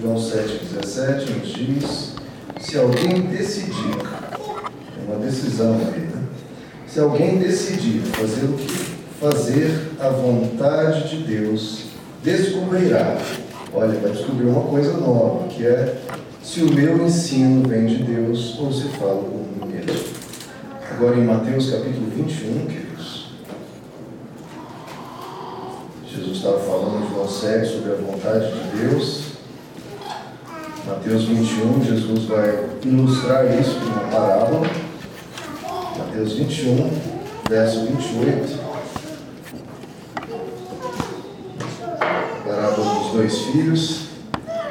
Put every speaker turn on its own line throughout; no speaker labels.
João 7,17 nos diz: se alguém decidir, é uma decisão aí, né? Se alguém decidir fazer o quê? Fazer a vontade de Deus, descobrirá. Olha, vai descobrir uma coisa nova, que é se o meu ensino vem de Deus ou se falo por mim mesmo. Agora em Mateus capítulo 21, queridos, Jesus estava falando de João 7 sobre a vontade de Deus. Mateus 21, Jesus vai ilustrar isso com uma parábola. Mateus 21, verso 28. Parábola dos dois filhos.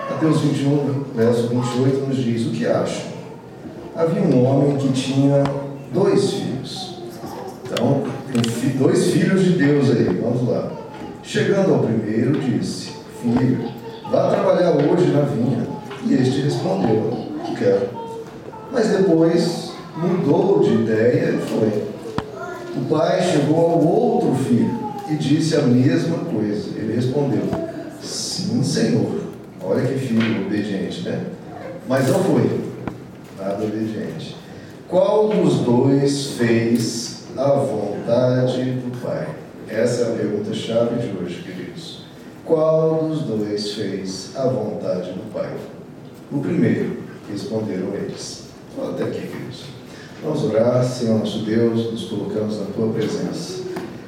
Mateus 21, verso 28 nos diz: O que acham? Havia um homem que tinha dois filhos. Então, tem dois filhos de Deus aí, vamos lá. Chegando ao primeiro, disse: Filho, vá trabalhar hoje na vinha. E este respondeu: Não quero. Mas depois mudou de ideia e foi. O pai chegou ao outro filho e disse a mesma coisa. Ele respondeu: Sim, Senhor. Olha que filho obediente, né? Mas não foi nada obediente. Qual dos dois fez a vontade do Pai? Essa é a pergunta-chave de hoje, queridos. Qual dos dois fez a vontade do Pai? O primeiro, responderam eles. Até aqui, queridos. Vamos orar, Senhor nosso Deus, nos colocamos na tua presença.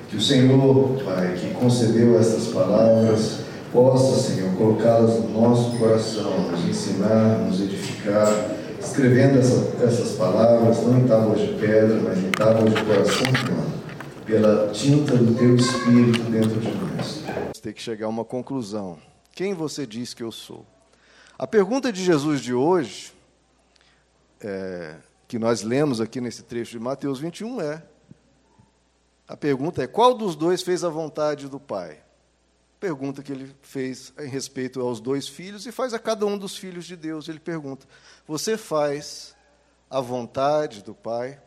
Que o Senhor, Pai, que concedeu estas palavras, possa, Senhor, colocá-las no nosso coração, nos ensinar, nos edificar, escrevendo essa, essas palavras, não em tábuas de pedra, mas em tábuas de coração humano pela tinta do teu espírito dentro de nós.
Tem que chegar a uma conclusão. Quem você diz que eu sou? A pergunta de Jesus de hoje, é, que nós lemos aqui nesse trecho de Mateus 21, é: a pergunta é: qual dos dois fez a vontade do Pai? Pergunta que ele fez em respeito aos dois filhos e faz a cada um dos filhos de Deus. Ele pergunta: Você faz a vontade do Pai?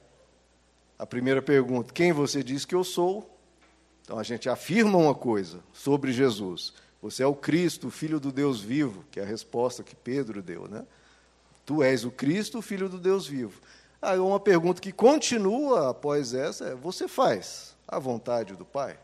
A primeira pergunta: quem você diz que eu sou? Então a gente afirma uma coisa sobre Jesus. Você é o Cristo, o Filho do Deus vivo, que é a resposta que Pedro deu, né? Tu és o Cristo, o Filho do Deus vivo. Aí uma pergunta que continua após essa é: você faz a vontade do Pai?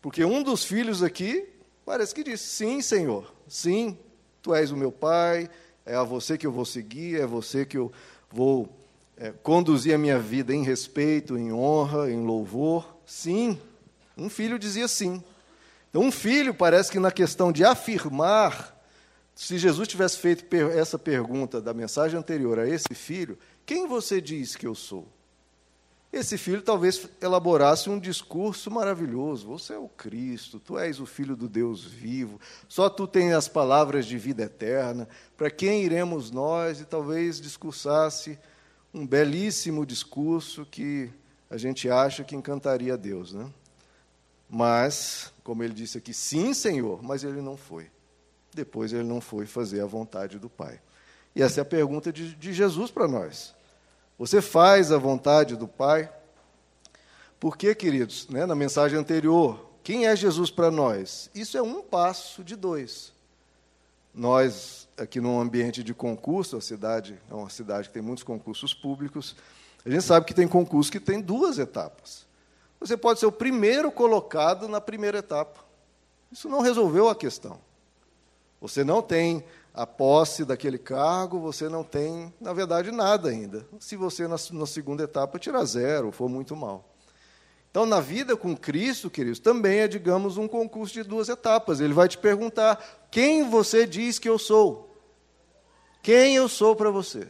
Porque um dos filhos aqui parece que diz: sim, Senhor, sim, tu és o meu Pai, é a você que eu vou seguir, é você que eu vou é, conduzir a minha vida em respeito, em honra, em louvor? Sim. Um filho dizia sim. Então, um filho parece que na questão de afirmar, se Jesus tivesse feito essa pergunta da mensagem anterior a esse filho, quem você diz que eu sou? Esse filho talvez elaborasse um discurso maravilhoso. Você é o Cristo, tu és o Filho do Deus vivo, só tu tens as palavras de vida eterna. Para quem iremos nós? E talvez discursasse um belíssimo discurso que a gente acha que encantaria a Deus, né? Mas, como ele disse aqui, sim, Senhor, mas ele não foi. Depois ele não foi fazer a vontade do Pai. E essa é a pergunta de, de Jesus para nós. Você faz a vontade do Pai? Porque, queridos, né, na mensagem anterior, quem é Jesus para nós? Isso é um passo de dois. Nós aqui num ambiente de concurso, a cidade é uma cidade que tem muitos concursos públicos, a gente sabe que tem concurso que tem duas etapas. Você pode ser o primeiro colocado na primeira etapa. Isso não resolveu a questão. Você não tem a posse daquele cargo, você não tem, na verdade, nada ainda. Se você, na, na segunda etapa, tirar zero, for muito mal. Então, na vida com Cristo, queridos, também é, digamos, um concurso de duas etapas. Ele vai te perguntar: quem você diz que eu sou? Quem eu sou para você?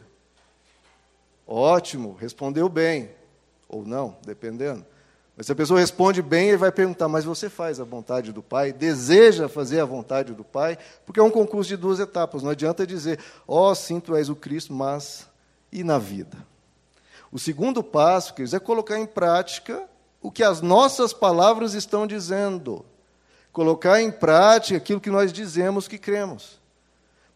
Ótimo, respondeu bem. Ou não, dependendo. Mas se a pessoa responde bem, ele vai perguntar: Mas você faz a vontade do Pai? Deseja fazer a vontade do Pai? Porque é um concurso de duas etapas. Não adianta dizer: Ó, oh, sim, tu és o Cristo, mas e na vida? O segundo passo, queridos, é colocar em prática o que as nossas palavras estão dizendo. Colocar em prática aquilo que nós dizemos que cremos.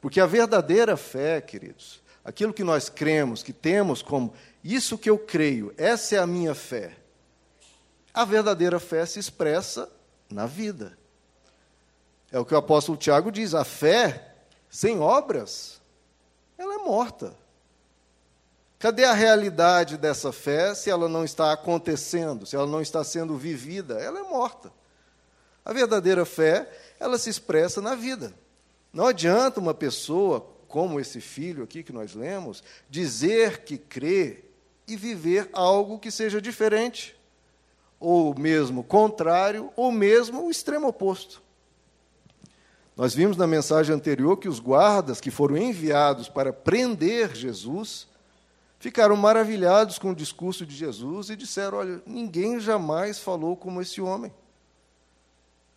Porque a verdadeira fé, queridos, aquilo que nós cremos, que temos como isso que eu creio, essa é a minha fé. A verdadeira fé se expressa na vida. É o que o apóstolo Tiago diz: a fé sem obras, ela é morta. Cadê a realidade dessa fé se ela não está acontecendo, se ela não está sendo vivida? Ela é morta. A verdadeira fé, ela se expressa na vida. Não adianta uma pessoa, como esse filho aqui que nós lemos, dizer que crê e viver algo que seja diferente, ou mesmo contrário, ou mesmo o extremo oposto. Nós vimos na mensagem anterior que os guardas que foram enviados para prender Jesus ficaram maravilhados com o discurso de Jesus e disseram: Olha, ninguém jamais falou como esse homem.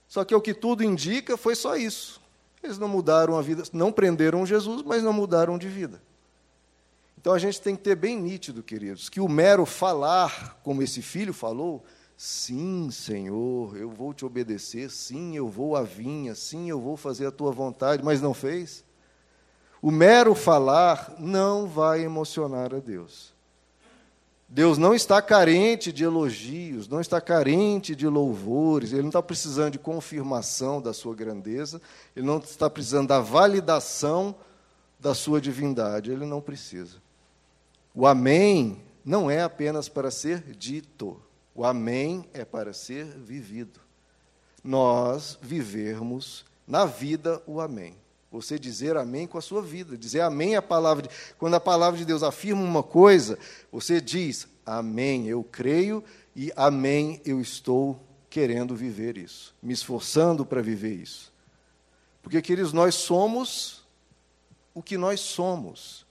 Só que o que tudo indica foi só isso. Eles não mudaram a vida, não prenderam Jesus, mas não mudaram de vida. Então a gente tem que ter bem nítido, queridos, que o mero falar, como esse filho falou, Sim, Senhor, eu vou te obedecer, sim, eu vou à vinha, sim, eu vou fazer a tua vontade, mas não fez. O mero falar não vai emocionar a Deus. Deus não está carente de elogios, não está carente de louvores, Ele não está precisando de confirmação da sua grandeza, Ele não está precisando da validação da sua divindade, Ele não precisa. O Amém não é apenas para ser dito, o amém é para ser vivido. Nós vivermos na vida o amém. Você dizer amém com a sua vida. Dizer amém a palavra de, quando a palavra de Deus afirma uma coisa, você diz amém, eu creio e amém, eu estou querendo viver isso, me esforçando para viver isso. Porque, queridos, nós somos o que nós somos.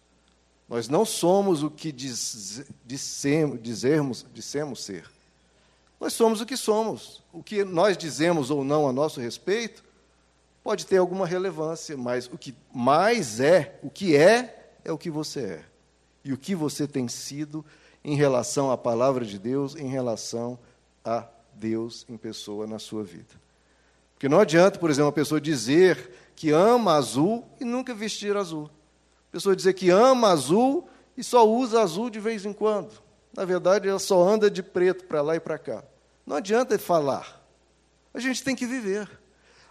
Nós não somos o que diz, dissemos, dizermos, dissemos ser. Nós somos o que somos. O que nós dizemos ou não a nosso respeito pode ter alguma relevância, mas o que mais é, o que é, é o que você é. E o que você tem sido em relação à palavra de Deus, em relação a Deus em pessoa na sua vida. Porque não adianta, por exemplo, uma pessoa dizer que ama azul e nunca vestir azul. A pessoa dizer que ama azul e só usa azul de vez em quando. Na verdade, ela só anda de preto para lá e para cá. Não adianta falar. A gente tem que viver.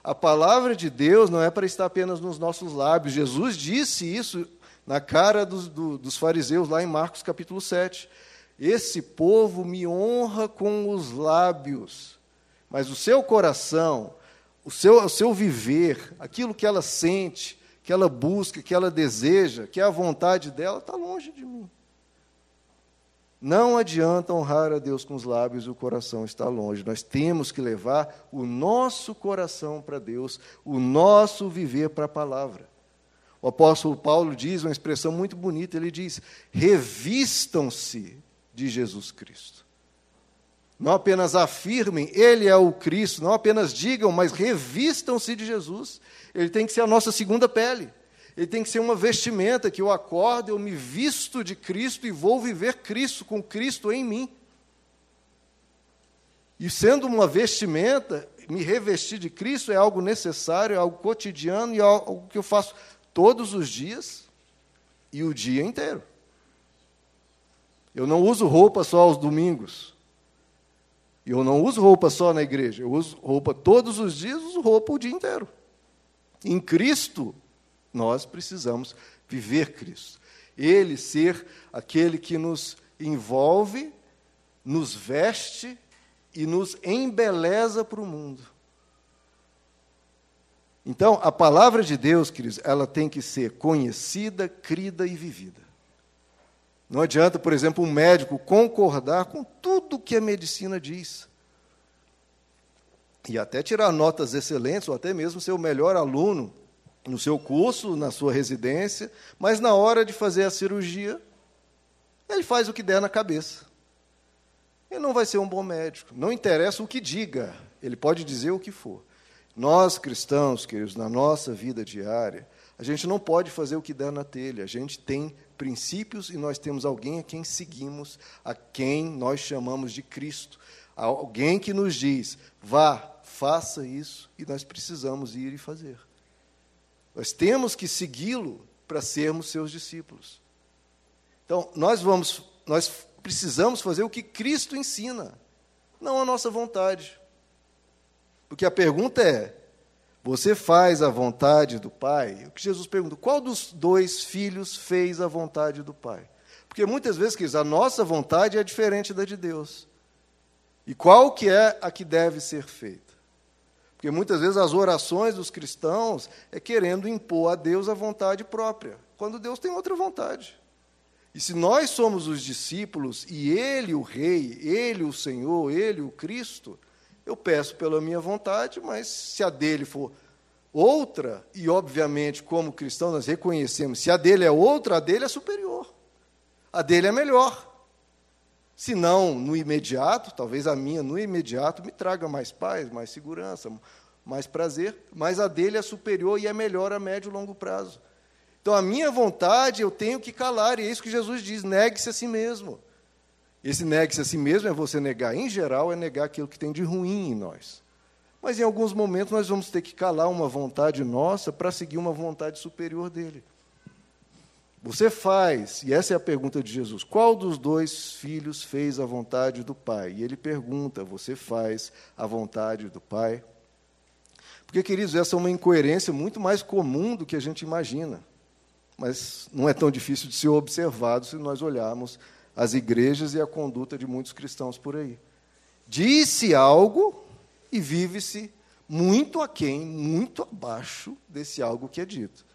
A palavra de Deus não é para estar apenas nos nossos lábios. Jesus disse isso na cara dos, do, dos fariseus, lá em Marcos capítulo 7. Esse povo me honra com os lábios, mas o seu coração, o seu, o seu viver, aquilo que ela sente, que ela busca, que ela deseja, que é a vontade dela, está longe de mim. Não adianta honrar a Deus com os lábios o coração está longe. Nós temos que levar o nosso coração para Deus, o nosso viver para a palavra. O apóstolo Paulo diz uma expressão muito bonita: ele diz: revistam-se de Jesus Cristo. Não apenas afirmem, Ele é o Cristo, não apenas digam, mas revistam-se de Jesus. Ele tem que ser a nossa segunda pele ele tem que ser uma vestimenta que eu acordo, eu me visto de Cristo e vou viver Cristo, com Cristo em mim. E sendo uma vestimenta, me revestir de Cristo é algo necessário, é algo cotidiano e é algo que eu faço todos os dias e o dia inteiro. Eu não uso roupa só aos domingos. Eu não uso roupa só na igreja. Eu uso roupa todos os dias, uso roupa o dia inteiro. Em Cristo, nós precisamos viver Cristo. Ele ser aquele que nos envolve, nos veste e nos embeleza para o mundo. Então, a palavra de Deus, queridos, ela tem que ser conhecida, crida e vivida. Não adianta, por exemplo, um médico concordar com tudo que a medicina diz. E até tirar notas excelentes, ou até mesmo ser o melhor aluno no seu curso, na sua residência, mas na hora de fazer a cirurgia, ele faz o que der na cabeça. Ele não vai ser um bom médico. Não interessa o que diga, ele pode dizer o que for. Nós, cristãos, queridos, na nossa vida diária, a gente não pode fazer o que der na telha. A gente tem princípios e nós temos alguém a quem seguimos, a quem nós chamamos de Cristo. Alguém que nos diz, vá, faça isso, e nós precisamos ir e fazer. Nós temos que segui-lo para sermos seus discípulos. Então, nós vamos, nós precisamos fazer o que Cristo ensina, não a nossa vontade. Porque a pergunta é: Você faz a vontade do Pai? O que Jesus pergunta: qual dos dois filhos fez a vontade do Pai? Porque muitas vezes, queridos, a nossa vontade é diferente da de Deus. E qual que é a que deve ser feita? Porque muitas vezes as orações dos cristãos é querendo impor a Deus a vontade própria, quando Deus tem outra vontade. E se nós somos os discípulos e Ele o Rei, Ele o Senhor, Ele o Cristo, eu peço pela minha vontade, mas se a dele for outra, e obviamente, como cristãos, nós reconhecemos, se a dele é outra, a dele é superior. A dele é melhor. Se não no imediato, talvez a minha no imediato me traga mais paz, mais segurança, mais prazer, mas a dele é superior e é melhor a médio e longo prazo. Então a minha vontade eu tenho que calar, e é isso que Jesus diz: negue-se a si mesmo. Esse negue-se a si mesmo é você negar, em geral, é negar aquilo que tem de ruim em nós. Mas em alguns momentos nós vamos ter que calar uma vontade nossa para seguir uma vontade superior dele. Você faz, e essa é a pergunta de Jesus: qual dos dois filhos fez a vontade do Pai? E ele pergunta: você faz a vontade do Pai? Porque, queridos, essa é uma incoerência muito mais comum do que a gente imagina. Mas não é tão difícil de ser observado se nós olharmos as igrejas e a conduta de muitos cristãos por aí. Disse algo e vive-se muito aquém, muito abaixo desse algo que é dito.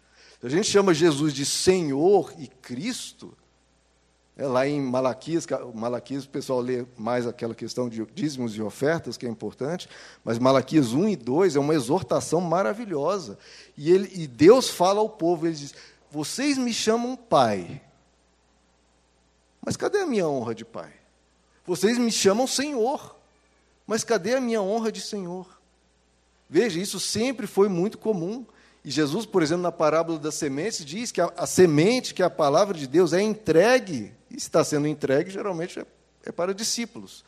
Se a gente chama Jesus de Senhor e Cristo, é lá em Malaquias, Malaquias o pessoal lê mais aquela questão de dízimos e ofertas, que é importante, mas Malaquias 1 e 2 é uma exortação maravilhosa. E, ele, e Deus fala ao povo, ele diz, vocês me chamam pai, mas cadê a minha honra de pai? Vocês me chamam Senhor, mas cadê a minha honra de Senhor? Veja, isso sempre foi muito comum. E Jesus, por exemplo, na parábola das sementes, diz que a, a semente, que é a palavra de Deus, é entregue, e está sendo entregue, geralmente é, é para discípulos.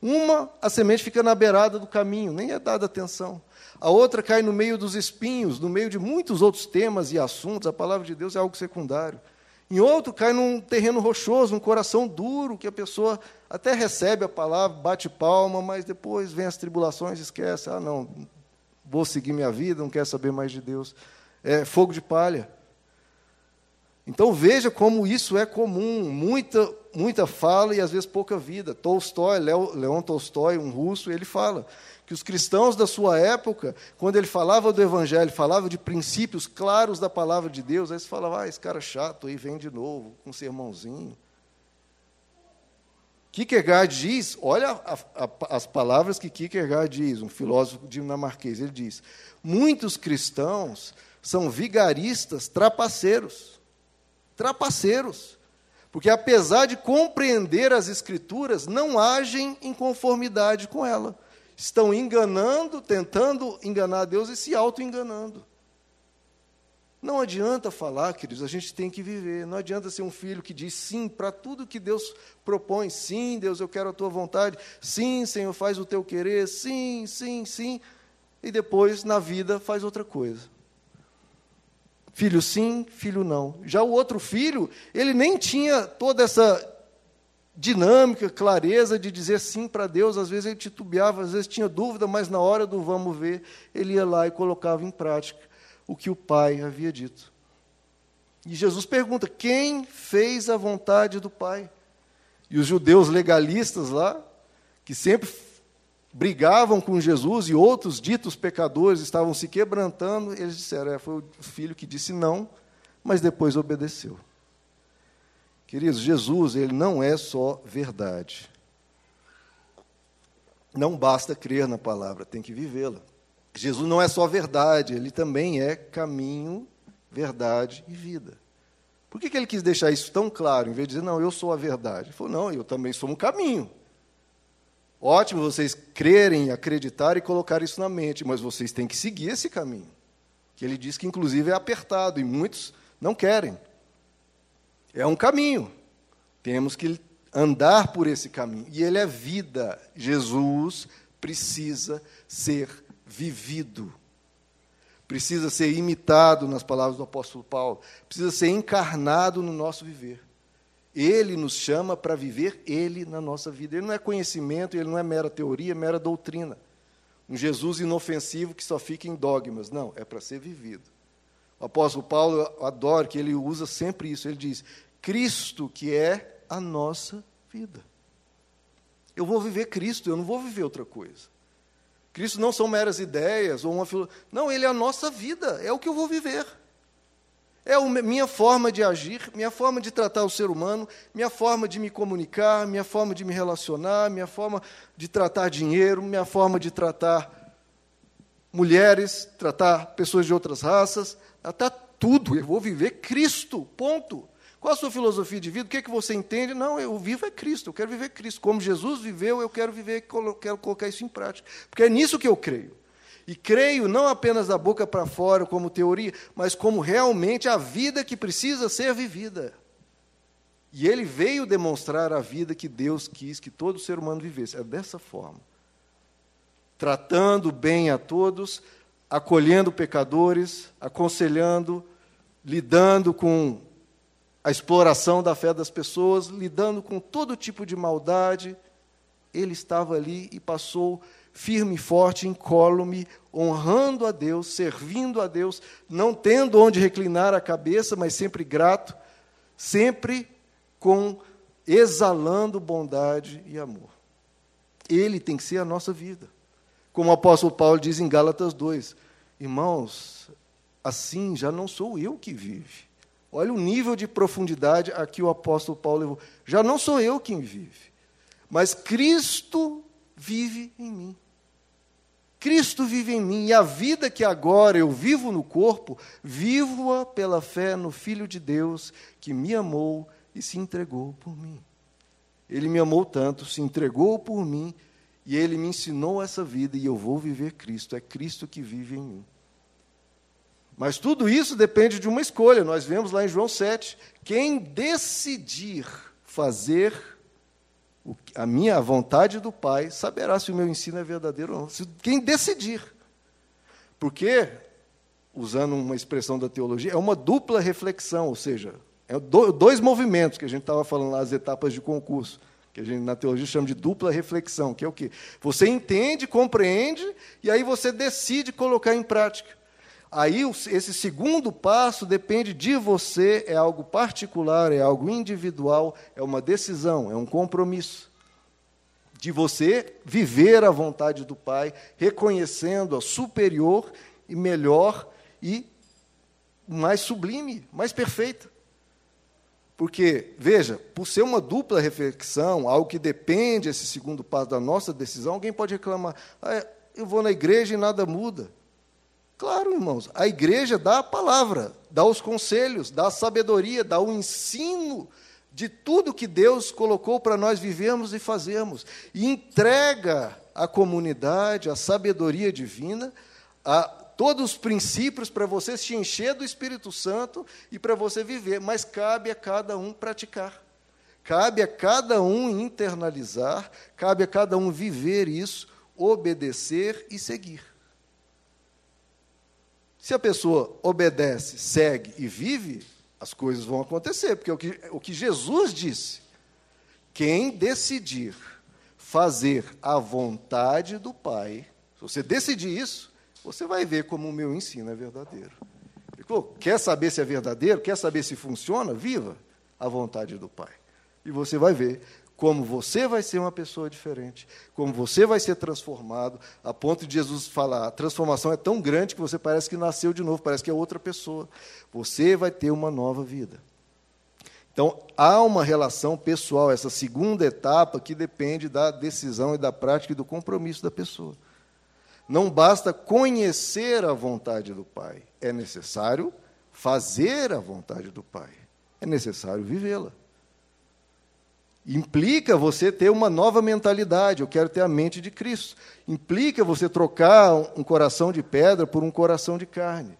Uma, a semente fica na beirada do caminho, nem é dada atenção. A outra cai no meio dos espinhos, no meio de muitos outros temas e assuntos. A palavra de Deus é algo secundário. Em outro, cai num terreno rochoso, um coração duro, que a pessoa até recebe a palavra, bate palma, mas depois vem as tribulações e esquece. Ah, não, vou seguir minha vida, não quero saber mais de Deus. É fogo de palha. Então veja como isso é comum, muita, muita fala e às vezes pouca vida. Tolstói, Leon Tolstói, um russo, ele fala que os cristãos da sua época, quando ele falava do Evangelho, falava de princípios claros da palavra de Deus, aí você falava, ah, esse cara chato aí vem de novo, com um sermãozinho. Kierkegaard diz, olha a, a, as palavras que Kierkegaard diz, um filósofo dinamarquês, ele diz, muitos cristãos são vigaristas trapaceiros, trapaceiros, porque apesar de compreender as escrituras, não agem em conformidade com ela estão enganando, tentando enganar Deus e se auto-enganando. Não adianta falar, queridos, a gente tem que viver. Não adianta ser um filho que diz sim para tudo que Deus propõe. Sim, Deus, eu quero a tua vontade. Sim, Senhor, faz o teu querer. Sim, sim, sim. E depois, na vida, faz outra coisa. Filho sim, filho não. Já o outro filho, ele nem tinha toda essa dinâmica, clareza de dizer sim para Deus. Às vezes ele titubeava, às vezes tinha dúvida, mas na hora do vamos ver, ele ia lá e colocava em prática o que o Pai havia dito. E Jesus pergunta: quem fez a vontade do Pai? E os judeus legalistas lá, que sempre brigavam com Jesus e outros ditos pecadores estavam se quebrantando, eles disseram: é, foi o filho que disse não, mas depois obedeceu. Queridos, Jesus, ele não é só verdade. Não basta crer na palavra, tem que vivê-la. Jesus não é só verdade, ele também é caminho, verdade e vida. Por que, que ele quis deixar isso tão claro, em vez de dizer, não, eu sou a verdade? Ele falou, não, eu também sou um caminho. Ótimo vocês crerem, acreditarem e colocar isso na mente, mas vocês têm que seguir esse caminho. Que ele diz que, inclusive, é apertado e muitos não querem. É um caminho. Temos que andar por esse caminho. E ele é vida. Jesus precisa ser vivido. Precisa ser imitado, nas palavras do apóstolo Paulo. Precisa ser encarnado no nosso viver. Ele nos chama para viver ele na nossa vida. Ele não é conhecimento, ele não é mera teoria, mera doutrina. um Jesus inofensivo que só fica em dogmas. Não, é para ser vivido. O apóstolo Paulo, eu adoro que ele usa sempre isso. Ele diz: Cristo que é a nossa vida. Eu vou viver Cristo, eu não vou viver outra coisa. Cristo não são meras ideias ou uma. Não, ele é a nossa vida, é o que eu vou viver. É a minha forma de agir, minha forma de tratar o ser humano, minha forma de me comunicar, minha forma de me relacionar, minha forma de tratar dinheiro, minha forma de tratar mulheres, tratar pessoas de outras raças, tratar tudo. Eu vou viver Cristo, ponto. Qual a sua filosofia de vida? O que, é que você entende? Não, eu vivo é Cristo, eu quero viver Cristo. Como Jesus viveu, eu quero viver, quero colocar isso em prática. Porque é nisso que eu creio. E creio não apenas da boca para fora como teoria, mas como realmente a vida que precisa ser vivida. E ele veio demonstrar a vida que Deus quis que todo ser humano vivesse. É dessa forma. Tratando bem a todos, acolhendo pecadores, aconselhando, lidando com a exploração da fé das pessoas, lidando com todo tipo de maldade. Ele estava ali e passou firme e forte, incólume, honrando a Deus, servindo a Deus, não tendo onde reclinar a cabeça, mas sempre grato, sempre com exalando bondade e amor. Ele tem que ser a nossa vida. Como o apóstolo Paulo diz em Gálatas 2, irmãos, assim já não sou eu que vive. Olha o nível de profundidade a que o apóstolo Paulo levou. Já não sou eu quem vive, mas Cristo vive em mim. Cristo vive em mim, e a vida que agora eu vivo no corpo, vivo-a pela fé no Filho de Deus, que me amou e se entregou por mim. Ele me amou tanto, se entregou por mim, e ele me ensinou essa vida, e eu vou viver Cristo. É Cristo que vive em mim. Mas tudo isso depende de uma escolha. Nós vemos lá em João 7: quem decidir fazer a minha vontade do Pai, saberá se o meu ensino é verdadeiro ou não. Quem decidir. Porque, usando uma expressão da teologia, é uma dupla reflexão, ou seja, é dois movimentos que a gente estava falando lá, as etapas de concurso, que a gente na teologia chama de dupla reflexão, que é o quê? Você entende, compreende, e aí você decide colocar em prática. Aí esse segundo passo depende de você, é algo particular, é algo individual, é uma decisão, é um compromisso. De você viver a vontade do Pai, reconhecendo a superior e melhor e mais sublime, mais perfeita. Porque, veja, por ser uma dupla reflexão, algo que depende, esse segundo passo da nossa decisão, alguém pode reclamar: ah, eu vou na igreja e nada muda. Claro, irmãos, a igreja dá a palavra, dá os conselhos, dá a sabedoria, dá o ensino de tudo que Deus colocou para nós vivermos e fazermos, e entrega à comunidade a sabedoria divina, a todos os princípios para você se encher do Espírito Santo e para você viver, mas cabe a cada um praticar. Cabe a cada um internalizar, cabe a cada um viver isso, obedecer e seguir. Se a pessoa obedece, segue e vive, as coisas vão acontecer, porque é o que, o que Jesus disse: quem decidir fazer a vontade do Pai, se você decidir isso, você vai ver como o meu ensino é verdadeiro. Falou: quer saber se é verdadeiro, quer saber se funciona? Viva a vontade do Pai. E você vai ver como você vai ser uma pessoa diferente, como você vai ser transformado, a ponto de Jesus falar: a transformação é tão grande que você parece que nasceu de novo, parece que é outra pessoa. Você vai ter uma nova vida. Então, há uma relação pessoal, essa segunda etapa, que depende da decisão e da prática e do compromisso da pessoa. Não basta conhecer a vontade do Pai, é necessário fazer a vontade do Pai, é necessário vivê-la. Implica você ter uma nova mentalidade. Eu quero ter a mente de Cristo. Implica você trocar um coração de pedra por um coração de carne.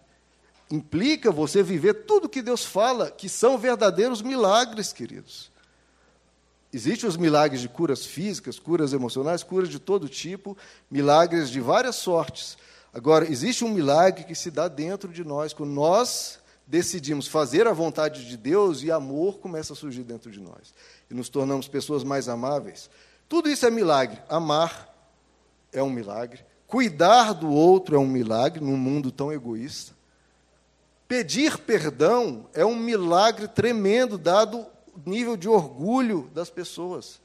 Implica você viver tudo que Deus fala, que são verdadeiros milagres, queridos. Existem os milagres de curas físicas, curas emocionais, curas de todo tipo, milagres de várias sortes. Agora, existe um milagre que se dá dentro de nós, quando nós decidimos fazer a vontade de Deus e amor começa a surgir dentro de nós e nos tornamos pessoas mais amáveis. Tudo isso é milagre. Amar é um milagre. Cuidar do outro é um milagre num mundo tão egoísta. Pedir perdão é um milagre tremendo, dado o nível de orgulho das pessoas.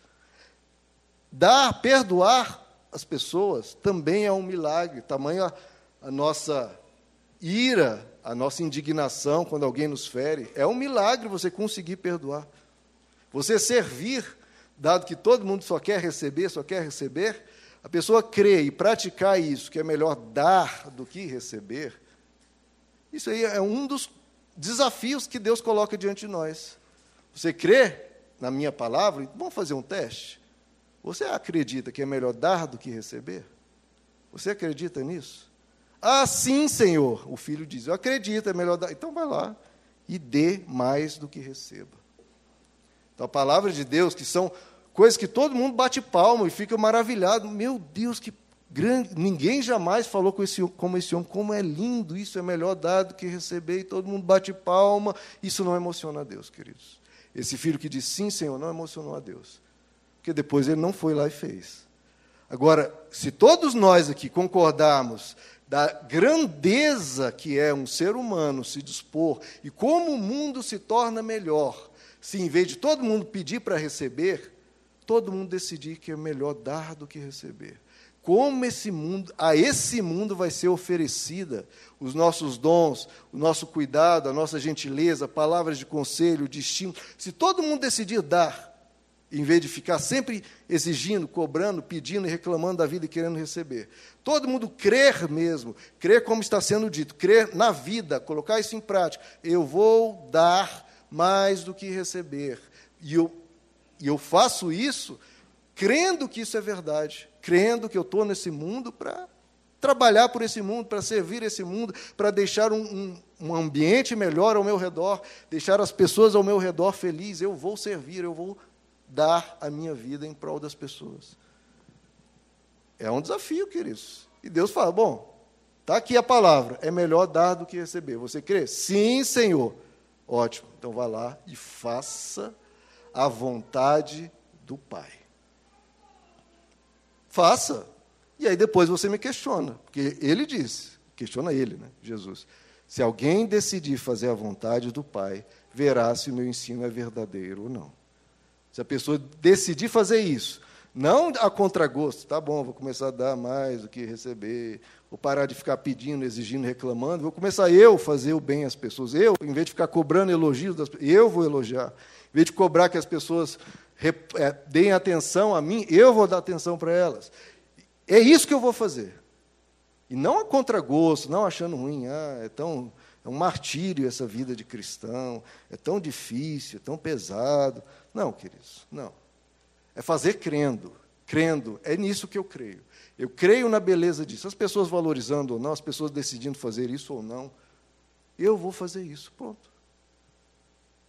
Dar, perdoar as pessoas também é um milagre, tamanho a, a nossa ira, a nossa indignação quando alguém nos fere. É um milagre você conseguir perdoar. Você servir, dado que todo mundo só quer receber, só quer receber, a pessoa crê e praticar isso, que é melhor dar do que receber, isso aí é um dos desafios que Deus coloca diante de nós. Você crê na minha palavra? Vamos fazer um teste. Você acredita que é melhor dar do que receber? Você acredita nisso? Ah, sim, Senhor. O filho diz: Eu acredito, é melhor dar. Então vai lá e dê mais do que receba. Então a palavra de Deus, que são coisas que todo mundo bate palma e fica maravilhado. Meu Deus, que grande. Ninguém jamais falou com esse, como esse homem, como é lindo, isso é melhor dar do que receber, e todo mundo bate palma. Isso não emociona a Deus, queridos. Esse filho que diz sim, Senhor, não emocionou a Deus. Porque depois ele não foi lá e fez. Agora, se todos nós aqui concordarmos da grandeza que é um ser humano se dispor e como o mundo se torna melhor, se em vez de todo mundo pedir para receber, todo mundo decidir que é melhor dar do que receber. Como esse mundo, a esse mundo vai ser oferecida os nossos dons, o nosso cuidado, a nossa gentileza, palavras de conselho, de estímulo. Se todo mundo decidir dar, em vez de ficar sempre exigindo, cobrando, pedindo e reclamando da vida e querendo receber. Todo mundo crer mesmo, crer como está sendo dito, crer na vida, colocar isso em prática. Eu vou dar mais do que receber. E eu e eu faço isso crendo que isso é verdade, crendo que eu estou nesse mundo para trabalhar por esse mundo, para servir esse mundo, para deixar um, um, um, ambiente melhor ao meu redor, deixar as pessoas ao meu redor felizes. Eu vou servir, eu vou dar a minha vida em prol das pessoas. É um desafio, queridos. E Deus fala: bom, está aqui a palavra, é melhor dar do que receber. Você crê? Sim, Senhor. Ótimo. Então vá lá e faça a vontade do Pai. Faça. E aí depois você me questiona, porque ele disse, questiona ele, né, Jesus. Se alguém decidir fazer a vontade do Pai, verá se o meu ensino é verdadeiro ou não. Se a pessoa decidir fazer isso, não a contragosto, tá bom, vou começar a dar mais do que receber, vou parar de ficar pedindo, exigindo, reclamando, vou começar eu fazer o bem às pessoas. Eu, em vez de ficar cobrando elogios das eu vou elogiar vez de cobrar que as pessoas é, deem atenção a mim, eu vou dar atenção para elas. É isso que eu vou fazer. E não a contragosto, não achando ruim, ah, é tão é um martírio essa vida de cristão, é tão difícil, é tão pesado. Não, queridos, não. É fazer crendo, crendo, é nisso que eu creio. Eu creio na beleza disso. As pessoas valorizando ou não, as pessoas decidindo fazer isso ou não, eu vou fazer isso, pronto.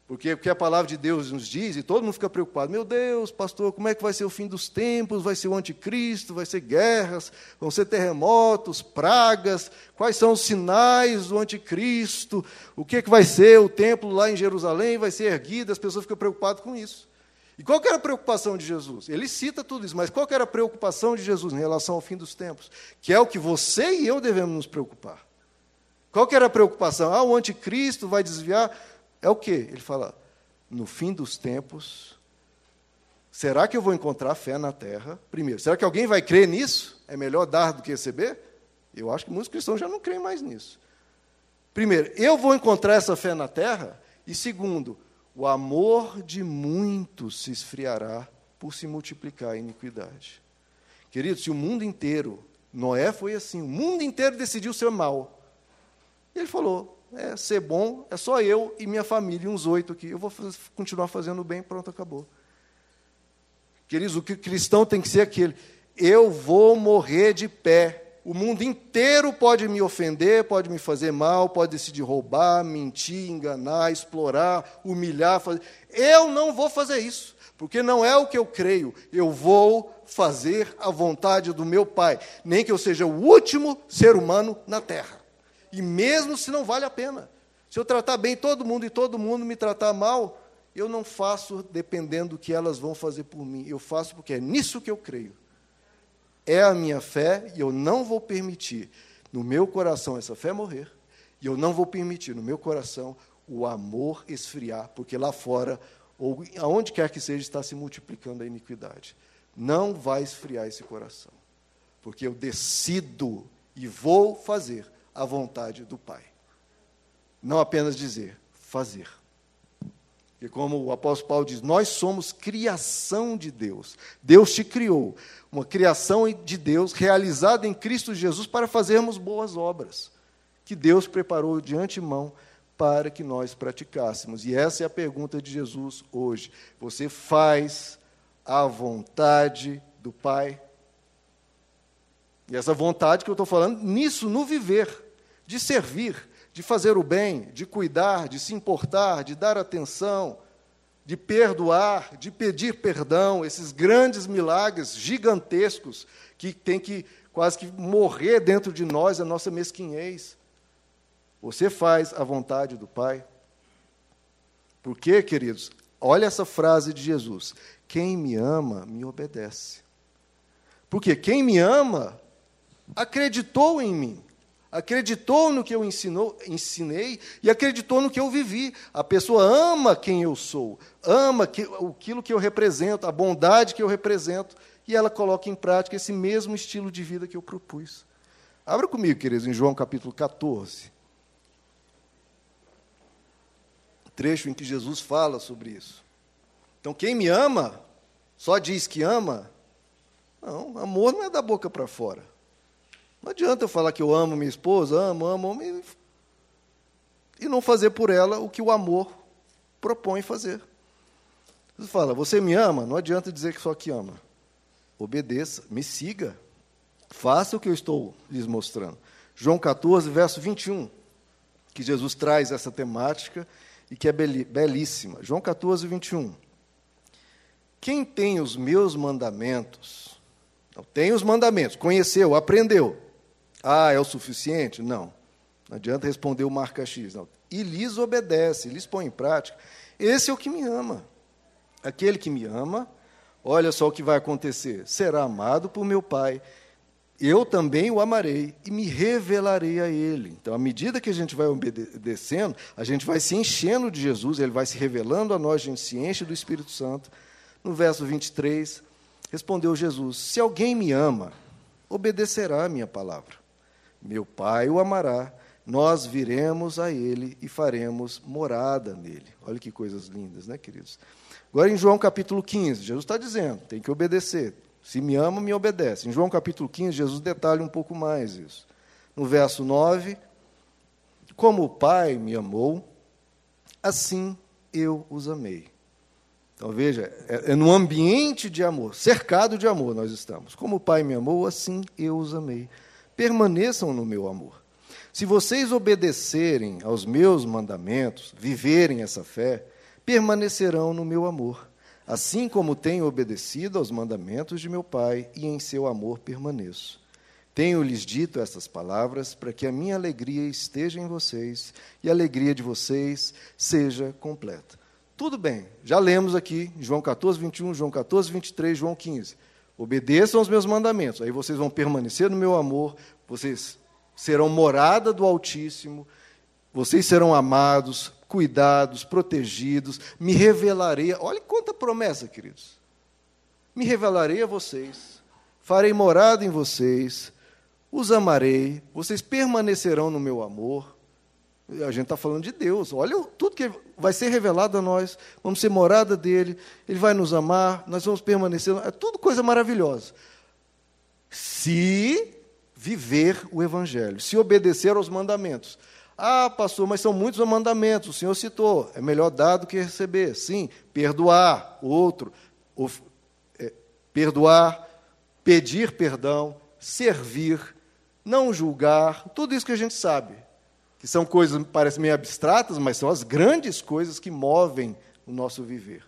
Porque o que a palavra de Deus nos diz, e todo mundo fica preocupado: meu Deus, pastor, como é que vai ser o fim dos tempos? Vai ser o anticristo? Vai ser guerras? Vão ser terremotos, pragas? Quais são os sinais do anticristo? O que, é que vai ser? O templo lá em Jerusalém vai ser erguido? As pessoas ficam preocupadas com isso. E qual era a preocupação de Jesus? Ele cita tudo isso, mas qual era a preocupação de Jesus em relação ao fim dos tempos? Que é o que você e eu devemos nos preocupar. Qual era a preocupação? Ah, o anticristo vai desviar é o que? Ele fala: no fim dos tempos, será que eu vou encontrar fé na terra? Primeiro, será que alguém vai crer nisso? É melhor dar do que receber? Eu acho que muitos cristãos já não creem mais nisso. Primeiro, eu vou encontrar essa fé na terra? E segundo, o amor de muitos se esfriará por se multiplicar a iniquidade. Queridos, se o mundo inteiro, Noé foi assim, o mundo inteiro decidiu ser mal. Ele falou: é, ser bom é só eu e minha família, uns oito aqui. Eu vou continuar fazendo bem, pronto, acabou. Queridos, o que o cristão tem que ser aquele. Eu vou morrer de pé. O mundo inteiro pode me ofender, pode me fazer mal, pode decidir roubar, mentir, enganar, explorar, humilhar. Fazer. Eu não vou fazer isso, porque não é o que eu creio. Eu vou fazer a vontade do meu Pai, nem que eu seja o último ser humano na terra. E mesmo se não vale a pena. Se eu tratar bem todo mundo e todo mundo me tratar mal, eu não faço dependendo do que elas vão fazer por mim. Eu faço porque é nisso que eu creio. É a minha fé e eu não vou permitir no meu coração essa fé morrer, e eu não vou permitir no meu coração o amor esfriar, porque lá fora, ou aonde quer que seja, está se multiplicando a iniquidade. Não vai esfriar esse coração, porque eu decido e vou fazer a vontade do Pai. Não apenas dizer, fazer. E como o apóstolo Paulo diz, nós somos criação de Deus. Deus te criou, uma criação de Deus realizada em Cristo Jesus para fazermos boas obras, que Deus preparou de antemão para que nós praticássemos. E essa é a pergunta de Jesus hoje. Você faz a vontade do Pai? E essa vontade que eu estou falando, nisso, no viver, de servir, de fazer o bem, de cuidar, de se importar, de dar atenção, de perdoar, de pedir perdão, esses grandes milagres gigantescos que tem que quase que morrer dentro de nós a nossa mesquinhez. Você faz a vontade do Pai? Por quê, queridos? Olha essa frase de Jesus: Quem me ama, me obedece. Porque quem me ama acreditou em mim acreditou no que eu ensinou, ensinei e acreditou no que eu vivi. A pessoa ama quem eu sou, ama aquilo que eu represento, a bondade que eu represento, e ela coloca em prática esse mesmo estilo de vida que eu propus. Abra comigo, queridos, em João capítulo 14. Trecho em que Jesus fala sobre isso. Então, quem me ama, só diz que ama. Não, amor não é da boca para fora. Não adianta eu falar que eu amo minha esposa, amo, amo, amo, e, não fazer por ela o que o amor propõe fazer. Você fala, você me ama? Não adianta dizer que só que ama. Obedeça, me siga, faça o que eu estou lhes mostrando. João 14, verso 21, que Jesus traz essa temática e que é belíssima. João 14, 21. Quem tem os meus mandamentos, então, tem os mandamentos, conheceu, aprendeu, ah, é o suficiente? Não. Não adianta responder o marca X. Não. E lhes obedece, lhes põe em prática. Esse é o que me ama. Aquele que me ama, olha só o que vai acontecer: será amado por meu Pai. Eu também o amarei e me revelarei a ele. Então, à medida que a gente vai obedecendo, a gente vai se enchendo de Jesus, ele vai se revelando a nós, a gente se enche do Espírito Santo. No verso 23, respondeu Jesus: Se alguém me ama, obedecerá a minha palavra. Meu Pai o amará, nós viremos a ele e faremos morada nele. Olha que coisas lindas, né, queridos? Agora em João capítulo 15, Jesus está dizendo, tem que obedecer. Se me ama, me obedece. Em João capítulo 15, Jesus detalha um pouco mais isso. No verso 9, como o Pai me amou, assim eu os amei. Então veja, é, é no ambiente de amor, cercado de amor nós estamos. Como o Pai me amou, assim eu os amei permaneçam no meu amor. Se vocês obedecerem aos meus mandamentos, viverem essa fé, permanecerão no meu amor, assim como tenho obedecido aos mandamentos de meu Pai e em seu amor permaneço. Tenho-lhes dito estas palavras para que a minha alegria esteja em vocês e a alegria de vocês seja completa. Tudo bem, já lemos aqui João 14, 21, João 14, 23, João 15. Obedeçam aos meus mandamentos, aí vocês vão permanecer no meu amor, vocês serão morada do Altíssimo, vocês serão amados, cuidados, protegidos, me revelarei. Olha quanta promessa, queridos. Me revelarei a vocês, farei morada em vocês, os amarei, vocês permanecerão no meu amor. A gente está falando de Deus. Olha tudo que vai ser revelado a nós. Vamos ser morada dele. Ele vai nos amar. Nós vamos permanecer. É tudo coisa maravilhosa. Se viver o Evangelho, se obedecer aos mandamentos. Ah, pastor, mas são muitos os mandamentos. O senhor citou. É melhor dar do que receber. Sim, perdoar o outro, of, é, perdoar, pedir perdão, servir, não julgar, tudo isso que a gente sabe que são coisas parecem meio abstratas, mas são as grandes coisas que movem o nosso viver.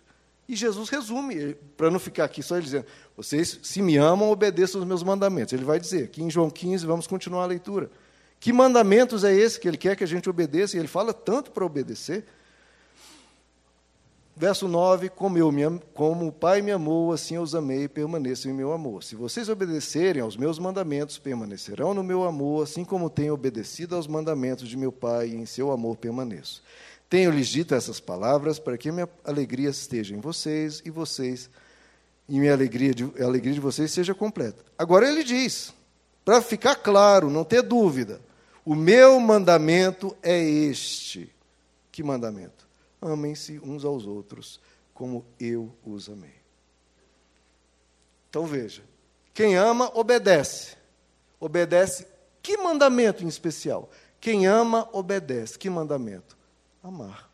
E Jesus resume, para não ficar aqui só ele dizendo: vocês, se me amam, obedeçam os meus mandamentos. Ele vai dizer, aqui em João 15, vamos continuar a leitura. Que mandamentos é esse que ele quer que a gente obedeça? E ele fala tanto para obedecer. Verso 9: como, eu me, como o Pai me amou, assim eu os amei e permaneçam em meu amor. Se vocês obedecerem aos meus mandamentos, permanecerão no meu amor, assim como tenho obedecido aos mandamentos de meu Pai, e em seu amor permaneço. Tenho-lhes dito essas palavras para que minha alegria esteja em vocês e vocês e minha alegria de, a alegria de vocês seja completa. Agora ele diz, para ficar claro, não ter dúvida, o meu mandamento é este. Que mandamento? Amem-se uns aos outros como eu os amei. Então veja, quem ama obedece. Obedece que mandamento em especial? Quem ama obedece. Que mandamento? Amar.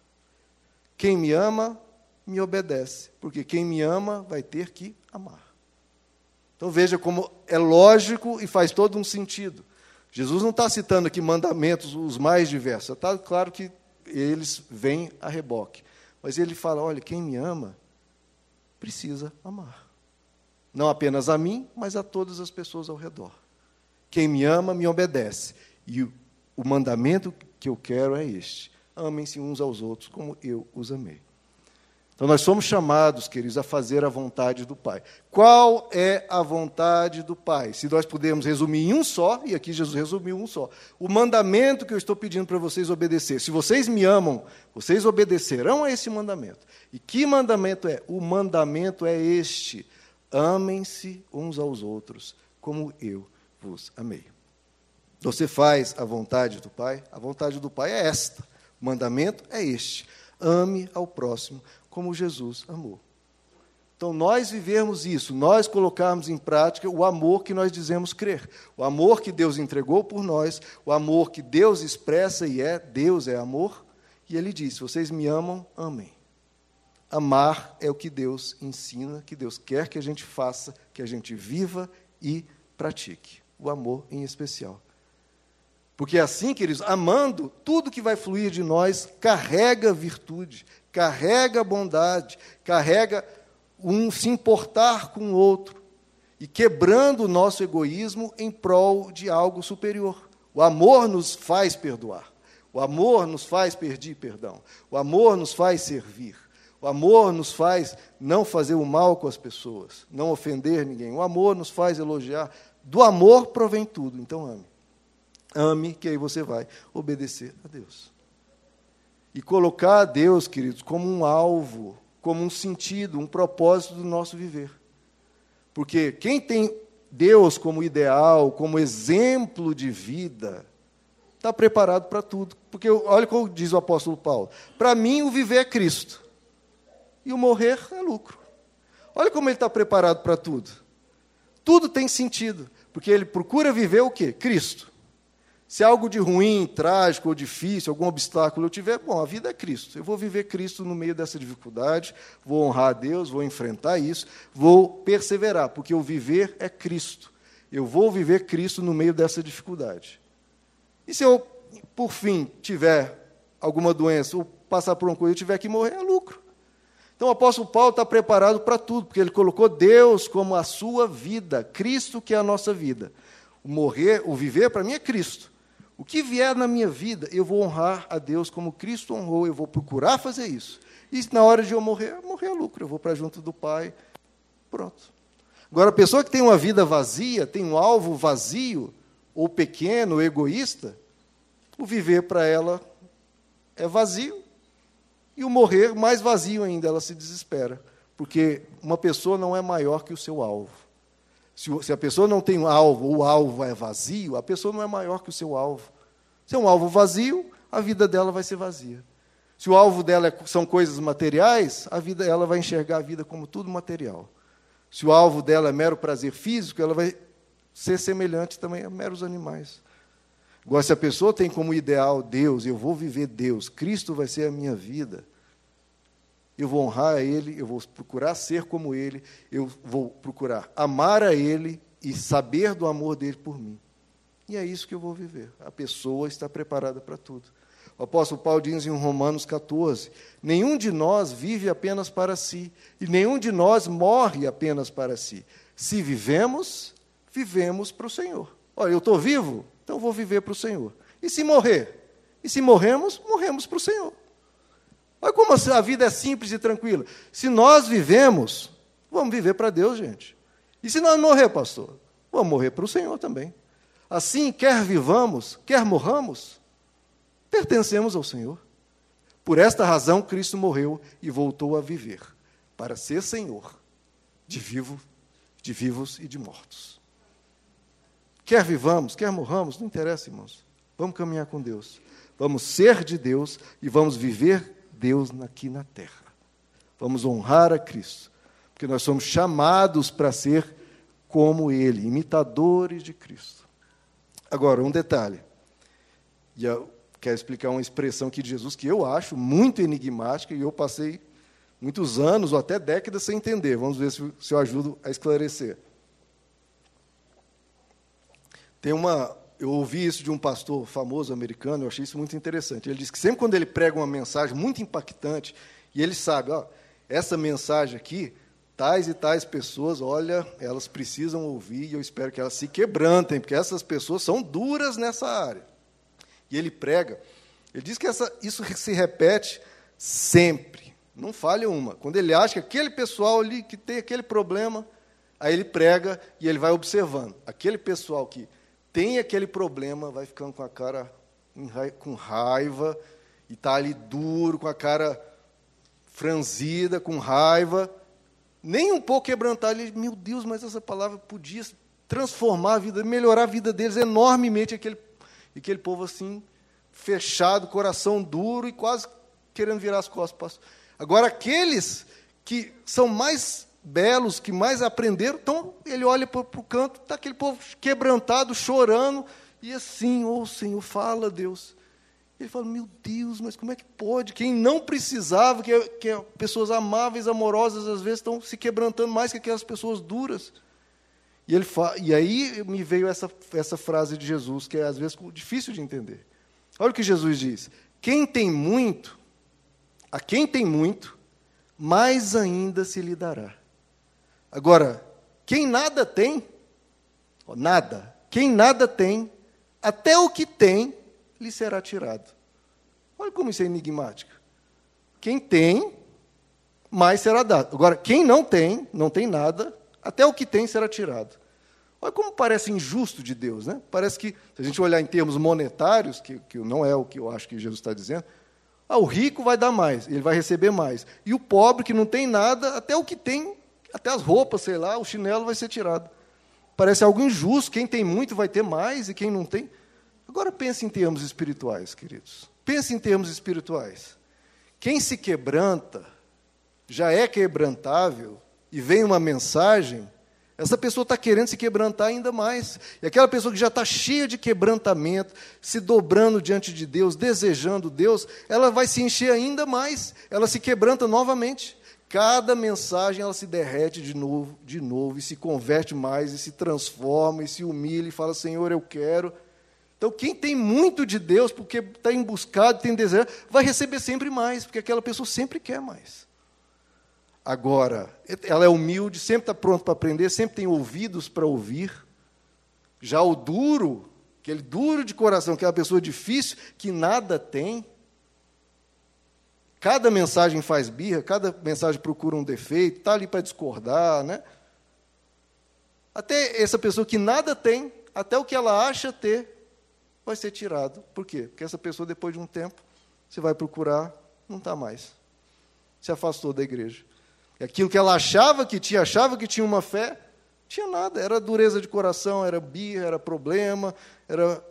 Quem me ama me obedece, porque quem me ama vai ter que amar. Então veja como é lógico e faz todo um sentido. Jesus não está citando aqui mandamentos os mais diversos. Está claro que eles vêm a reboque. Mas ele fala: olha, quem me ama precisa amar. Não apenas a mim, mas a todas as pessoas ao redor. Quem me ama, me obedece. E o, mandamento que eu quero é este: amem-se uns aos outros como eu os amei. Então, nós somos chamados, queridos, a fazer a vontade do Pai. Qual é a vontade do Pai? Se nós pudermos resumir em um só, e aqui Jesus resumiu um só. O mandamento que eu estou pedindo para vocês obedecer. Se vocês me amam, vocês obedecerão a esse mandamento. E que mandamento é? O mandamento é este: amem-se uns aos outros, como eu vos amei. Você faz a vontade do Pai? A vontade do Pai é esta. O mandamento é este: ame ao próximo como Jesus amou. Então, nós vivermos isso, nós colocarmos em prática o amor que nós dizemos crer, o amor que Deus entregou por nós, o amor que Deus expressa e é, Deus é amor, e Ele diz: vocês me amam, amem. Amar é o que Deus ensina, que Deus quer que a gente faça, que a gente viva e pratique. O amor em especial. Porque é assim, queridos, amando, tudo que vai fluir de nós carrega virtude, carrega bondade, carrega um se importar com o outro e quebrando o nosso egoísmo em prol de algo superior. O amor nos faz perdoar. O amor nos faz pedir perdão. O amor nos faz servir. O amor nos faz não fazer o mal com as pessoas, não ofender ninguém. O amor nos faz elogiar. Do amor provém tudo. Então ame. Ame, que aí você vai obedecer a Deus e colocar a Deus, queridos, como um alvo, como um sentido, um propósito do nosso viver. Porque quem tem Deus como ideal, como exemplo de vida, está preparado para tudo. Porque olha como diz o apóstolo Paulo: para mim o viver é Cristo e o morrer é lucro. Olha como ele está preparado para tudo. Tudo tem sentido, porque ele procura viver o quê? Cristo. Se algo de ruim, trágico ou difícil, algum obstáculo eu tiver, bom, a vida é Cristo. Eu vou viver Cristo no meio dessa dificuldade, vou honrar a Deus, vou enfrentar isso, vou perseverar, porque o viver é Cristo. Eu vou viver Cristo no meio dessa dificuldade. E se eu, por fim, tiver alguma doença ou passar por uma coisa e tiver que morrer, é lucro. Então o apóstolo Paulo está preparado para tudo, porque ele colocou Deus como a sua vida, Cristo que é a nossa vida. O morrer, o viver, para mim é Cristo. O que vier na minha vida, eu vou honrar a Deus como Cristo honrou, eu vou procurar fazer isso. E na hora de eu morrer, morrer é lucro, eu vou para junto do Pai. Pronto. Agora, a pessoa que tem uma vida vazia, tem um alvo vazio, ou pequeno, ou egoísta, o viver para ela é vazio, e o morrer mais vazio ainda, ela se desespera, porque uma pessoa não é maior que o seu alvo. Se, a pessoa não tem um alvo, o alvo é vazio, a pessoa não é maior que o seu alvo. Se é um alvo vazio, a vida dela vai ser vazia. Se o alvo dela é, são coisas materiais, a vida ela vai enxergar a vida como tudo material. Se o alvo dela é mero prazer físico, ela vai ser semelhante também a meros animais. Agora, se a pessoa tem como ideal Deus, eu vou viver Deus, Cristo vai ser a minha vida, eu vou honrar a Ele, eu vou procurar ser como Ele, eu vou procurar amar a Ele e saber do amor dele por mim. E é isso que eu vou viver. A pessoa está preparada para tudo. O apóstolo Paulo diz em Romanos 14: Nenhum de nós vive apenas para si, e nenhum de nós morre apenas para si. Se vivemos, vivemos para o Senhor. Olha, eu estou vivo, então vou viver para o Senhor. E se morrer? E se morremos, morremos para o Senhor. Olha como a vida é simples e tranquila. Se nós vivemos, vamos viver para Deus, gente. E se nós morrer, pastor? Vamos morrer para o Senhor também. Assim, quer vivamos, quer morramos, pertencemos ao Senhor. Por esta razão, Cristo morreu e voltou a viver, para ser Senhor de vivo, de vivos e de mortos. Quer vivamos, quer morramos, não interessa, irmãos. Vamos caminhar com Deus. Vamos ser de Deus e vamos viver Deus aqui na terra. Vamos honrar a Cristo, porque nós somos chamados para ser como Ele, imitadores de Cristo. Agora, um detalhe. E eu quero explicar uma expressão aqui de Jesus que eu acho muito enigmática e eu passei muitos anos ou até décadas sem entender. Vamos ver se, se eu ajudo a esclarecer. Tem uma, eu ouvi isso de um pastor famoso americano, eu achei isso muito interessante. Ele disse que sempre quando ele prega uma mensagem muito impactante, e ele sabe, ó, essa mensagem aqui, tais e tais pessoas, olha, elas precisam ouvir e eu espero que elas se quebrantem, porque essas pessoas são duras nessa área. E ele prega, ele diz que essa, isso se repete sempre, não falha uma. Quando ele acha que aquele pessoal ali que tem aquele problema, aí ele prega e ele vai observando. Aquele pessoal que tem aquele problema, vai ficando com a cara com raiva, e está ali duro, com a cara franzida, com raiva, nem um pouco quebrantado. Ele, meu Deus, mas essa palavra podia transformar a vida, melhorar a vida deles enormemente, aquele, aquele povo assim, fechado, coração duro e quase querendo virar as costas. Agora, aqueles que são mais belos, que mais aprenderam. Então, ele olha para o canto, está aquele povo quebrantado, chorando, e assim, ô oh, Senhor, fala, Deus. Ele fala, meu Deus, mas como é que pode? Quem não precisava, que, que pessoas amáveis, amorosas, às vezes estão se quebrantando mais que aquelas pessoas duras. E, ele e aí me veio essa, essa frase de Jesus, que é às vezes difícil de entender. Olha o que Jesus diz: quem tem muito, a quem tem muito, mais ainda se lhe dará. Agora, quem nada tem, nada, quem nada tem, até o que tem lhe será tirado. Olha como isso é enigmático. Quem tem, mais será dado. Agora, quem não tem, não tem nada, até o que tem será tirado. Olha como parece injusto de Deus, né? Parece que, se a gente olhar em termos monetários, que, que não é o que eu acho que Jesus está dizendo, ah, o rico vai dar mais, ele vai receber mais. E o pobre que não tem nada, até o que tem até as roupas, sei lá, o chinelo vai ser tirado. Parece algo injusto, quem tem muito vai ter mais e quem não tem. Agora pense em termos espirituais, queridos. Pense em termos espirituais. Quem se quebranta, já é quebrantável, e vem uma mensagem, essa pessoa está querendo se quebrantar ainda mais. E aquela pessoa que já está cheia de quebrantamento, se dobrando diante de Deus, desejando Deus, ela vai se encher ainda mais, ela se quebranta novamente. Cada mensagem ela se derrete de novo, de novo, e se converte mais, e se transforma, e se humilha, e fala, Senhor, eu quero. Então, quem tem muito de Deus, porque está embuscado, tem desejo, vai receber sempre mais, porque aquela pessoa sempre quer mais. Agora, ela é humilde, sempre está pronta para aprender, sempre tem ouvidos para ouvir. Já o duro, aquele duro de coração, aquela pessoa difícil, que nada tem, Cada mensagem faz birra, cada mensagem procura um defeito, está ali para discordar, né? Até essa pessoa que nada tem, até o que ela acha ter, vai ser tirado. Por quê? Porque essa pessoa, depois de um tempo, você vai procurar, não está mais. Se afastou da igreja. E aquilo que ela achava que tinha, achava que tinha uma fé, tinha nada. Era dureza de coração, era birra, era problema, era,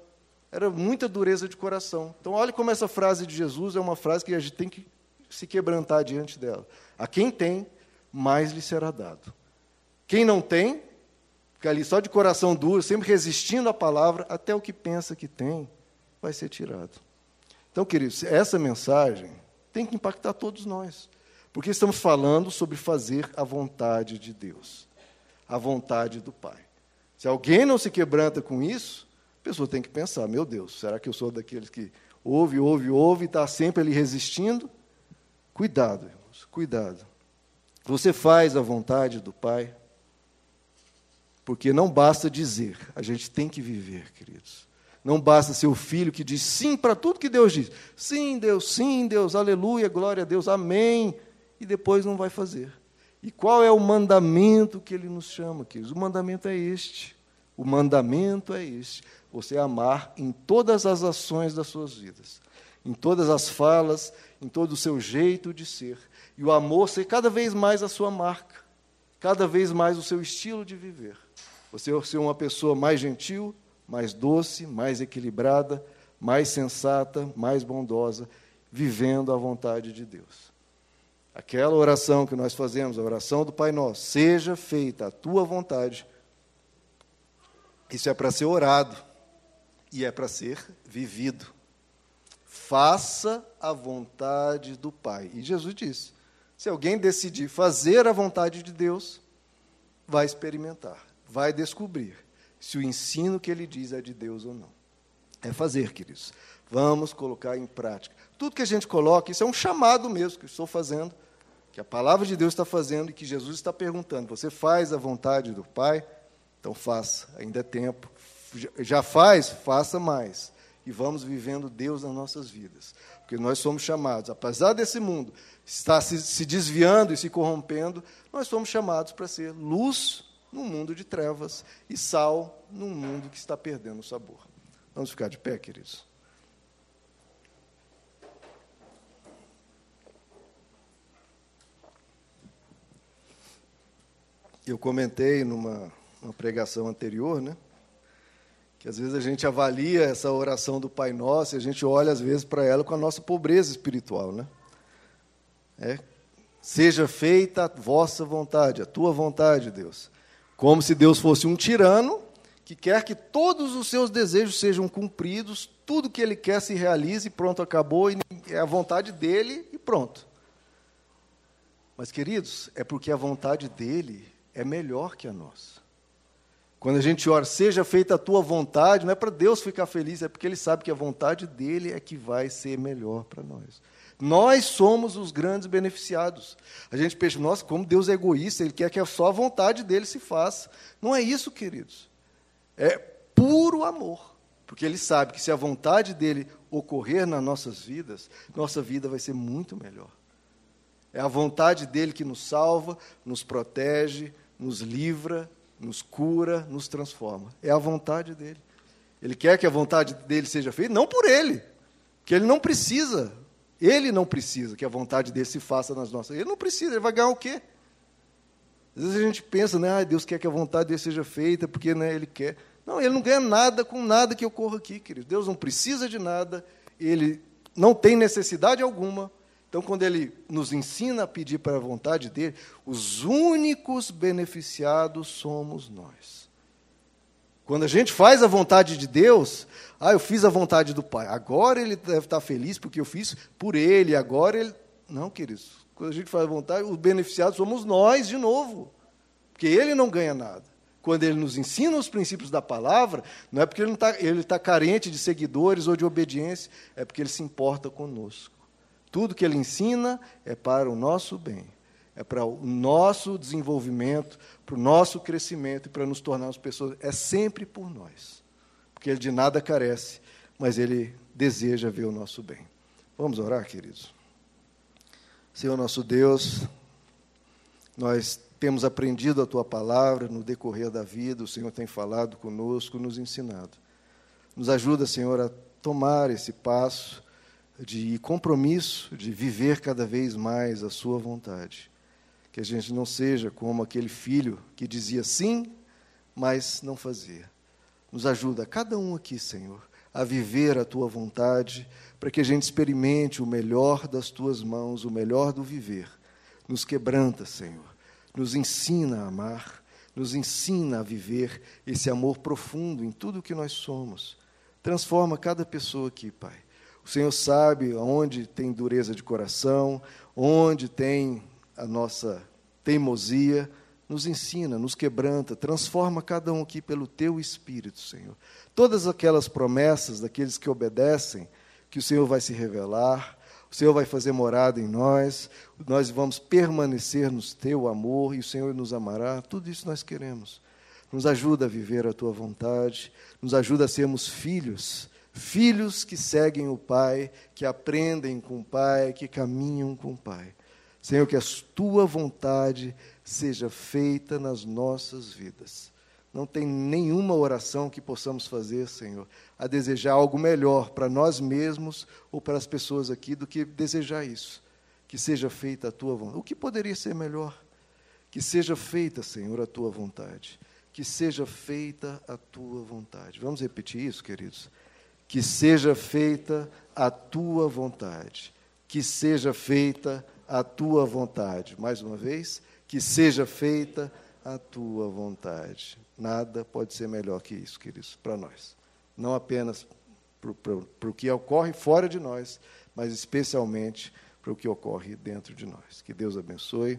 era muita dureza de coração. Então, olha como essa frase de Jesus é uma frase que a gente tem que se quebrantar diante dela. A quem tem, mais lhe será dado. Quem não tem, fica ali só de coração duro, sempre resistindo à palavra, até o que pensa que tem, vai ser tirado. Então, queridos, essa mensagem tem que impactar todos nós. Porque estamos falando sobre fazer a vontade de Deus, a vontade do Pai. Se alguém não se quebranta com isso, a pessoa tem que pensar: meu Deus, será que eu sou daqueles que ouve, ouve, ouve e está sempre ali resistindo? Cuidado, irmãos, cuidado. Você faz a vontade do Pai, porque não basta dizer, a gente tem que viver, queridos. Não basta ser o filho que diz sim para tudo que Deus diz. Sim, Deus, sim, Deus, aleluia, glória a Deus, amém. E depois não vai fazer. E qual é o mandamento que ele nos chama, queridos? O mandamento é este. O mandamento é este. Você amar em todas as ações das suas vidas, em todas as falas, em todo o seu jeito de ser. E o amor ser cada vez mais a sua marca, cada vez mais o seu estilo de viver. Você ser uma pessoa mais gentil, mais doce, mais equilibrada, mais sensata, mais bondosa, vivendo a vontade de Deus. Aquela oração que nós fazemos, a oração do Pai Nosso, seja feita a tua vontade. Isso é para ser orado e é para ser vivido. Faça a vontade do Pai. E Jesus disse: se alguém decidir fazer a vontade de Deus, vai experimentar, vai descobrir se o ensino que ele diz é de Deus ou não. É fazer, queridos. Vamos colocar em prática. Tudo que a gente coloca, isso é um chamado mesmo que eu estou fazendo, que a palavra de Deus está fazendo e que Jesus está perguntando. Você faz a vontade do Pai? Então faça, ainda é tempo. Já faz? Faça mais. E vamos vivendo Deus nas nossas vidas. Porque nós somos chamados, apesar desse mundo estar se, se desviando e se corrompendo, nós somos chamados para ser luz num mundo de trevas e sal num mundo que está perdendo o sabor. Vamos ficar de pé, queridos? Eu comentei numa pregação anterior, né? Que às vezes a gente avalia essa oração do Pai Nosso e a gente olha às vezes para ela com a nossa pobreza espiritual, né? É, seja feita a vossa vontade, a tua vontade, Deus. Como se Deus fosse um tirano que quer que todos os seus desejos sejam cumpridos, tudo que ele quer se realize, pronto, acabou, é a vontade dele e pronto. Mas, queridos, é porque a vontade dele é melhor que a nossa. Quando a gente ora, seja feita a tua vontade, não é para Deus ficar feliz, é porque ele sabe que a vontade dele é que vai ser melhor para nós. Nós somos os grandes beneficiados. A gente pensa, nossa, como Deus é egoísta, Ele quer que só a vontade dele se faça. Não é isso, queridos. É puro amor. Porque Ele sabe que se a vontade dele ocorrer nas nossas vidas, nossa vida vai ser muito melhor. É a vontade dele que nos salva, nos protege, nos livra, nos cura, nos transforma. É a vontade dele. Ele quer que a vontade dele seja feita, não por ele, que ele não precisa ele não precisa que a vontade dele se faça nas nossas. Ele não precisa, ele vai ganhar o quê? Às vezes a gente pensa, né, ah, Deus quer que a vontade dele seja feita porque né, ele quer. Não, ele não ganha nada com nada que ocorra aqui, querido. Deus não precisa de nada, ele não tem necessidade alguma. Então, quando ele nos ensina a pedir para a vontade dele, os únicos beneficiados somos nós. Quando a gente faz a vontade de Deus, ah, eu fiz a vontade do Pai. Agora ele deve estar feliz porque eu fiz por ele. Agora ele. Não, queridos. Quando a gente faz a vontade, os beneficiados somos nós de novo. Porque ele não ganha nada. Quando ele nos ensina os princípios da palavra, não é porque ele está tá carente de seguidores ou de obediência, é porque ele se importa conosco. Tudo que ele ensina é para o nosso bem, é para o nosso desenvolvimento, para o nosso crescimento e para nos tornarmos pessoas. É sempre por nós porque ele de nada carece, mas ele deseja ver o nosso bem. Vamos orar, queridos. Senhor nosso Deus, nós temos aprendido a tua palavra no decorrer da vida, o Senhor tem falado conosco, nos ensinado. Nos ajuda, Senhor, a tomar esse passo de compromisso, de viver cada vez mais a Sua vontade. Que a gente não seja como aquele filho que dizia sim, mas não fazia. Nos ajuda, cada um aqui, Senhor, a viver a tua vontade, para que a gente experimente o melhor das tuas mãos, o melhor do viver. Nos quebranta, Senhor. Nos ensina a amar, nos ensina a viver esse amor profundo em tudo o que nós somos. Transforma cada pessoa aqui, Pai. O Senhor sabe onde tem dureza de coração, onde tem a nossa teimosia nos ensina, nos quebranta, transforma cada um aqui pelo teu Espírito, Senhor. Todas aquelas promessas daqueles que obedecem, que o Senhor vai se revelar, o Senhor vai fazer morada em nós, nós vamos permanecer no teu amor e o Senhor nos amará, tudo isso nós queremos. Nos ajuda a viver a tua vontade, nos ajuda a sermos filhos, filhos que seguem o Pai, que aprendem com o Pai, que caminham com o Pai. Senhor, que a tua vontade seja feita nas nossas vidas. Não tem nenhuma oração que possamos fazer, Senhor, a desejar algo melhor para nós mesmos ou para as pessoas aqui do que desejar isso. Que seja feita a tua vontade. O que poderia ser melhor? Que seja feita, Senhor, a tua vontade. Que seja feita a tua vontade. Vamos repetir isso, queridos? Que seja feita a tua vontade. Que seja feita a tua vontade. Mais uma vez, que seja feita a tua vontade. Nada pode ser melhor que isso, queridos, para nós. Não apenas para o que ocorre fora de nós, mas especialmente para o que ocorre dentro de nós. Que Deus abençoe.